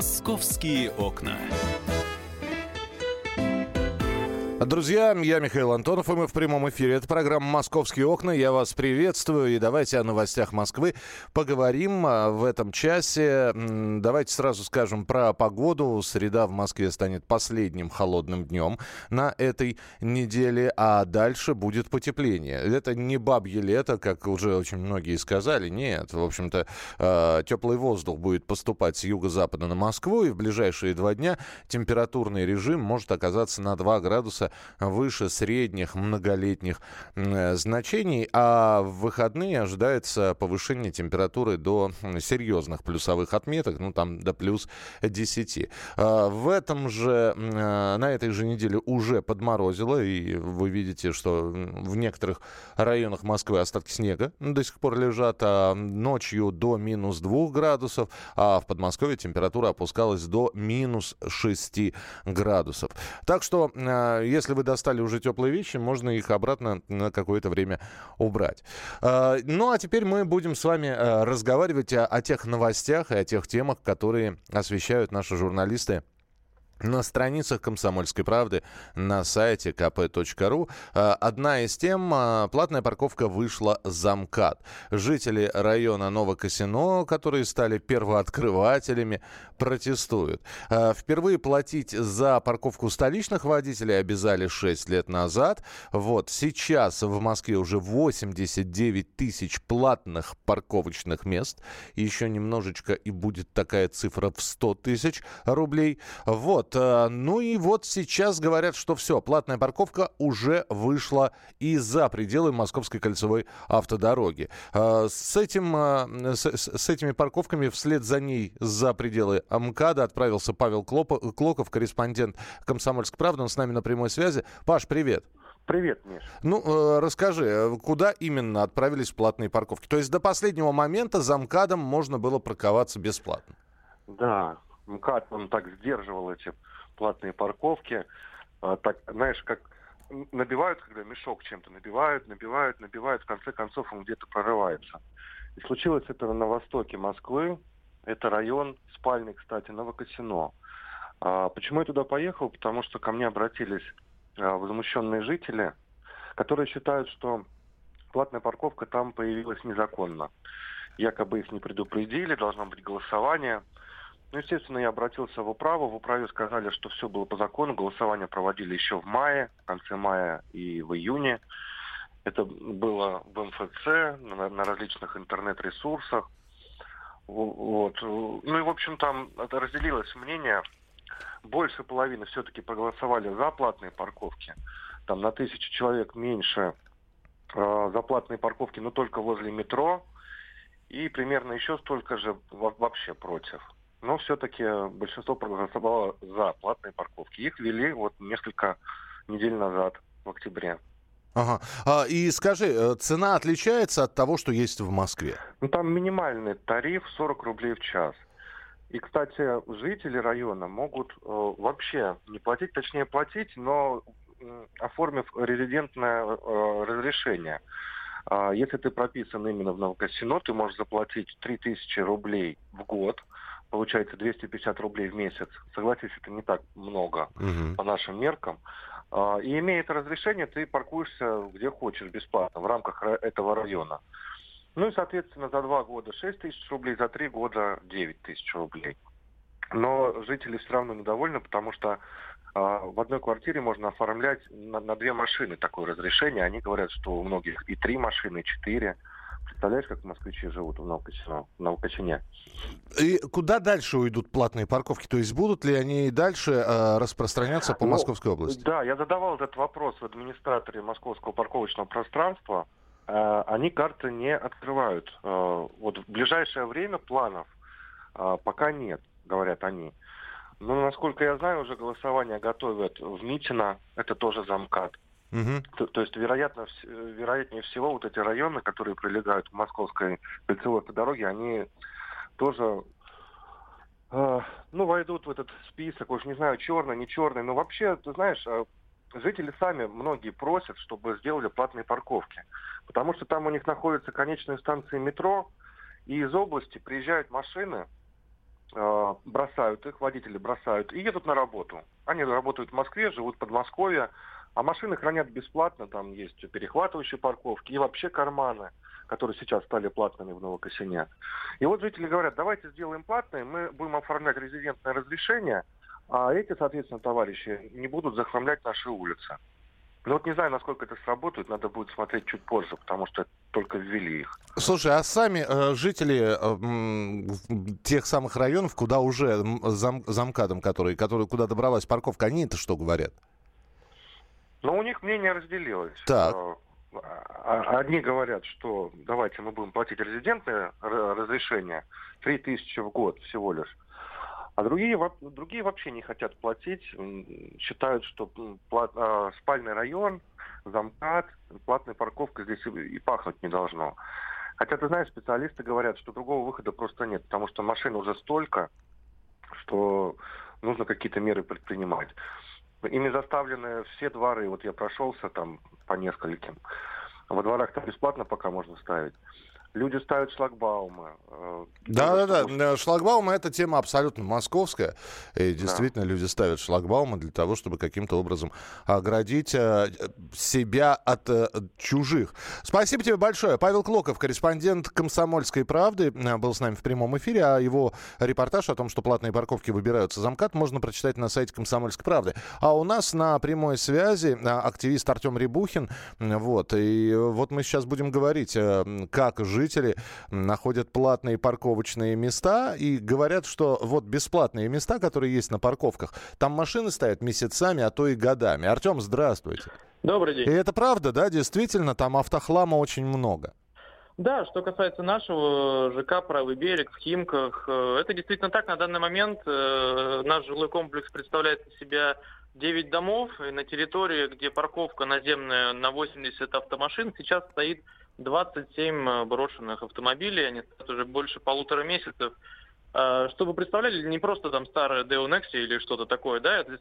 Московские окна. Друзья, я Михаил Антонов, и мы в прямом эфире. Это программа «Московские окна». Я вас приветствую. И давайте о новостях Москвы поговорим а, в этом часе. Давайте сразу скажем про погоду. Среда в Москве станет последним холодным днем на этой неделе, а дальше будет потепление. Это не бабье лето, как уже очень многие сказали. Нет, в общем-то, а, теплый воздух будет поступать с юго-запада на Москву, и в ближайшие два дня температурный режим может оказаться на 2 градуса выше средних многолетних э, значений, а в выходные ожидается повышение температуры до серьезных плюсовых отметок, ну там до плюс 10. А в этом же, э, на этой же неделе уже подморозило, и вы видите, что в некоторых районах Москвы остатки снега до сих пор лежат, а ночью до минус 2 градусов, а в Подмосковье температура опускалась до минус 6 градусов. Так что, э, если если вы достали уже теплые вещи, можно их обратно на какое-то время убрать. А, ну а теперь мы будем с вами э, разговаривать о, о тех новостях и о тех темах, которые освещают наши журналисты на страницах «Комсомольской правды» на сайте kp.ru. А, одна из тем а, – платная парковка вышла за МКАД. Жители района Новокосино, которые стали первооткрывателями, протестуют. А, впервые платить за парковку столичных водителей обязали 6 лет назад. Вот сейчас в Москве уже 89 тысяч платных парковочных мест. Еще немножечко и будет такая цифра в 100 тысяч рублей. Вот. Вот. Э, ну и вот сейчас говорят, что все, платная парковка уже вышла и за пределы Московской кольцевой автодороги. Э, с, этим, э, с, с этими парковками вслед за ней за пределы МКАДа отправился Павел Клоков, корреспондент «Комсомольской правды». Он с нами на прямой связи. Паш, привет. Привет, Миш. Ну, расскажи, куда именно отправились платные парковки? То есть до последнего момента за МКАДом можно было парковаться бесплатно? Да, МКАД, он так сдерживал эти платные парковки. А, так, знаешь, как набивают, когда мешок чем-то набивают, набивают, набивают, в конце концов он где-то прорывается. И случилось это на востоке Москвы. Это район спальный, кстати, Новокосино. А, почему я туда поехал? Потому что ко мне обратились а, возмущенные жители, которые считают, что платная парковка там появилась незаконно. Якобы их не предупредили, должно быть голосование – ну, естественно, я обратился в управу. В управе сказали, что все было по закону. Голосование проводили еще в мае, в конце мая и в июне. Это было в МФЦ, на, на различных интернет-ресурсах. Вот. Ну и, в общем, там разделилось мнение. Больше половины все-таки проголосовали за платные парковки. Там на тысячу человек меньше э, за платные парковки, но только возле метро. И примерно еще столько же вообще против но все-таки большинство проголосовало за платные парковки. Их ввели вот несколько недель назад, в октябре. Ага. А, и скажи, э, цена отличается от того, что есть в Москве? Ну, там минимальный тариф 40 рублей в час. И, кстати, жители района могут э, вообще не платить, точнее платить, но э, оформив резидентное э, разрешение. Э, если ты прописан именно в Новокосино, ты можешь заплатить 3000 рублей в год – получается 250 рублей в месяц. Согласись, это не так много угу. по нашим меркам. А, и имея это разрешение, ты паркуешься где хочешь бесплатно в рамках этого района. Ну и, соответственно, за два года 6 тысяч рублей, за три года 9 тысяч рублей. Но жители все равно недовольны, потому что э, в одной квартире можно оформлять на, на две машины такое разрешение. Они говорят, что у многих и три машины, и четыре. Представляешь, как москвичи живут в Новокочино, в Новокочине? И куда дальше уйдут платные парковки? То есть будут ли они и дальше э, распространяться по ну, Московской области? Да, я задавал этот вопрос в администраторе московского парковочного пространства. Э, они карты не открывают. Э, вот в ближайшее время планов э, пока нет, говорят они. Но, насколько я знаю, уже голосование готовят в Митино, это тоже замкат. Угу. То, то есть, вероятно, вероятнее всего, вот эти районы, которые прилегают к московской кольцевой дороге, они тоже э, ну, войдут в этот список, уж не знаю, черный, не черный, но вообще, ты знаешь, э, жители сами многие просят, чтобы сделали платные парковки, потому что там у них находятся конечные станции метро, и из области приезжают машины, э, бросают их, водители бросают и едут на работу. Они работают в Москве, живут в Подмосковье, а машины хранят бесплатно, там есть перехватывающие парковки и вообще карманы, которые сейчас стали платными в Новокосине. И вот жители говорят, давайте сделаем платные, мы будем оформлять резидентное разрешение, а эти, соответственно, товарищи не будут захламлять наши улицы. Ну вот не знаю, насколько это сработает, надо будет смотреть чуть позже, потому что только ввели их. Слушай, а сами э, жители э, тех самых районов, куда уже зам, замкадом, который, который, куда добралась парковка, они это что говорят? Ну, у них мнение разделилось. Так. Э, а, одни говорят, что давайте мы будем платить резидентное разрешение 3 тысячи в год всего лишь. А другие, другие вообще не хотят платить, считают, что плат, а, спальный район, замкат, платная парковка здесь и пахнуть не должно. Хотя, ты знаешь, специалисты говорят, что другого выхода просто нет, потому что машин уже столько, что нужно какие-то меры предпринимать. Ими заставлены все дворы, вот я прошелся там по нескольким. Во дворах там бесплатно пока можно ставить. Люди ставят шлагбаумы. Э, да, да, да. Шлагбаумы это тема абсолютно московская. И действительно, да. люди ставят шлагбаумы для того, чтобы каким-то образом оградить э, себя от э, чужих. Спасибо тебе большое. Павел Клоков, корреспондент «Комсомольской правды», был с нами в прямом эфире. А его репортаж о том, что платные парковки выбираются замкат, можно прочитать на сайте «Комсомольской правды». А у нас на прямой связи активист Артем Рябухин. Вот. И вот мы сейчас будем говорить, как жить жители находят платные парковочные места и говорят, что вот бесплатные места, которые есть на парковках, там машины стоят месяцами, а то и годами. Артем, здравствуйте. Добрый день. И это правда, да, действительно, там автохлама очень много. Да, что касается нашего ЖК «Правый берег» в Химках, э, это действительно так. На данный момент э, наш жилой комплекс представляет из себя 9 домов, и на территории, где парковка наземная на 80 автомашин, сейчас стоит 27 э, брошенных автомобилей, они стоят уже больше полутора месяцев. А, чтобы представляли, не просто там старая Deo Nexia или что-то такое, да, это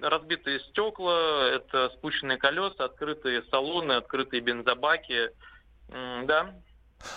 разбитые стекла, это спущенные колеса, открытые салоны, открытые бензобаки, да,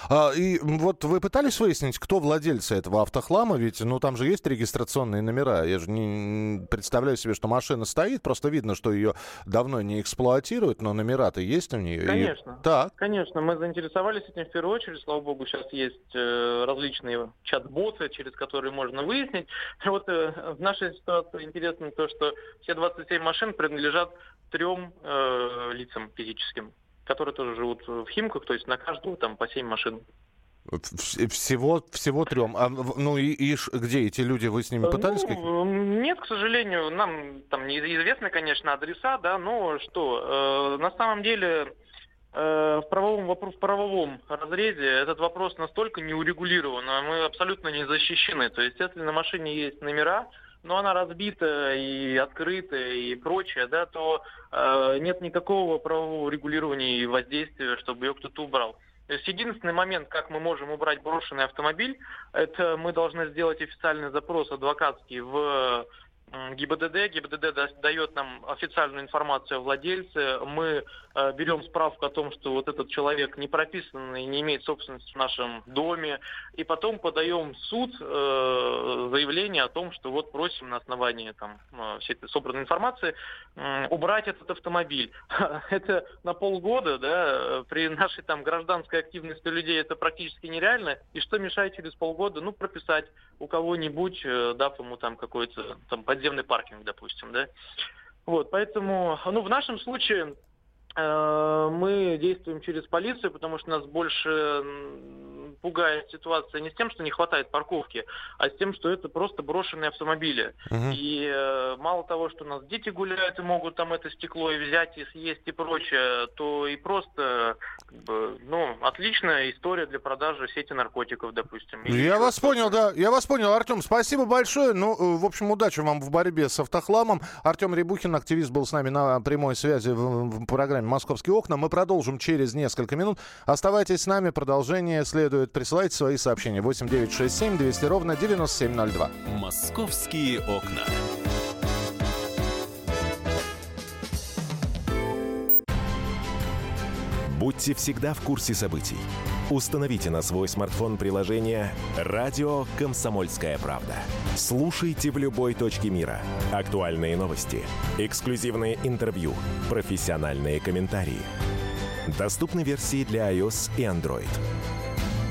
а, и вот вы пытались выяснить, кто владельцы этого автохлама? Ведь, ну, там же есть регистрационные номера. Я же не представляю себе, что машина стоит, просто видно, что ее давно не эксплуатируют, но номера-то есть у нее. Конечно. И... Так. Конечно, мы заинтересовались этим в первую очередь. Слава богу, сейчас есть э, различные чат-боты, через которые можно выяснить. Вот э, в нашей ситуации интересно то, что все 27 машин принадлежат трем э, лицам физическим которые тоже живут в Химках, то есть на каждую там по 7 машин. Всего, всего трем. А, ну и, и где эти люди? Вы с ними э, пытались? Ну, нет, к сожалению, нам там неизвестны, конечно, адреса, да, но что, э, на самом деле э, в правовом в правовом разрезе этот вопрос настолько не урегулирован, а мы абсолютно не защищены. То есть, если на машине есть номера, но она разбита и открыта и прочее, да, то э, нет никакого правового регулирования и воздействия, чтобы ее кто-то убрал. То есть единственный момент, как мы можем убрать брошенный автомобиль, это мы должны сделать официальный запрос адвокатский в ГИБДД. ГИБДД дает нам официальную информацию о владельце. Мы э, берем справку о том, что вот этот человек не прописан и не имеет собственности в нашем доме. И потом подаем в суд э, заявление о том, что вот просим на основании там, э, всей этой собранной информации убрать этот автомобиль. Это на полгода, да, при нашей там гражданской активности людей это практически нереально. И что мешает через полгода, ну, прописать у кого-нибудь, дав ему там какой-то там подземный паркинг, допустим, да. Вот, поэтому, ну, в нашем случае э, мы действуем через полицию, потому что нас больше пугает ситуация не с тем, что не хватает парковки, а с тем, что это просто брошенные автомобили. Угу. И э, мало того, что у нас дети гуляют и могут там это стекло и взять и съесть и прочее, то и просто как бы, ну, отличная история для продажи сети наркотиков, допустим. Или я вас понял, да. Я вас понял, Артем. Спасибо большое. Ну, э, в общем, удачи вам в борьбе с автохламом. Артем Рябухин, активист, был с нами на прямой связи в, в программе «Московские окна». Мы продолжим через несколько минут. Оставайтесь с нами. Продолжение следует Присылайте свои сообщения. 8967 200 ровно 9702. «Московские окна». Будьте всегда в курсе событий. Установите на свой смартфон приложение «Радио Комсомольская правда». Слушайте в любой точке мира. Актуальные новости, эксклюзивные интервью, профессиональные комментарии. Доступны версии для iOS и Android.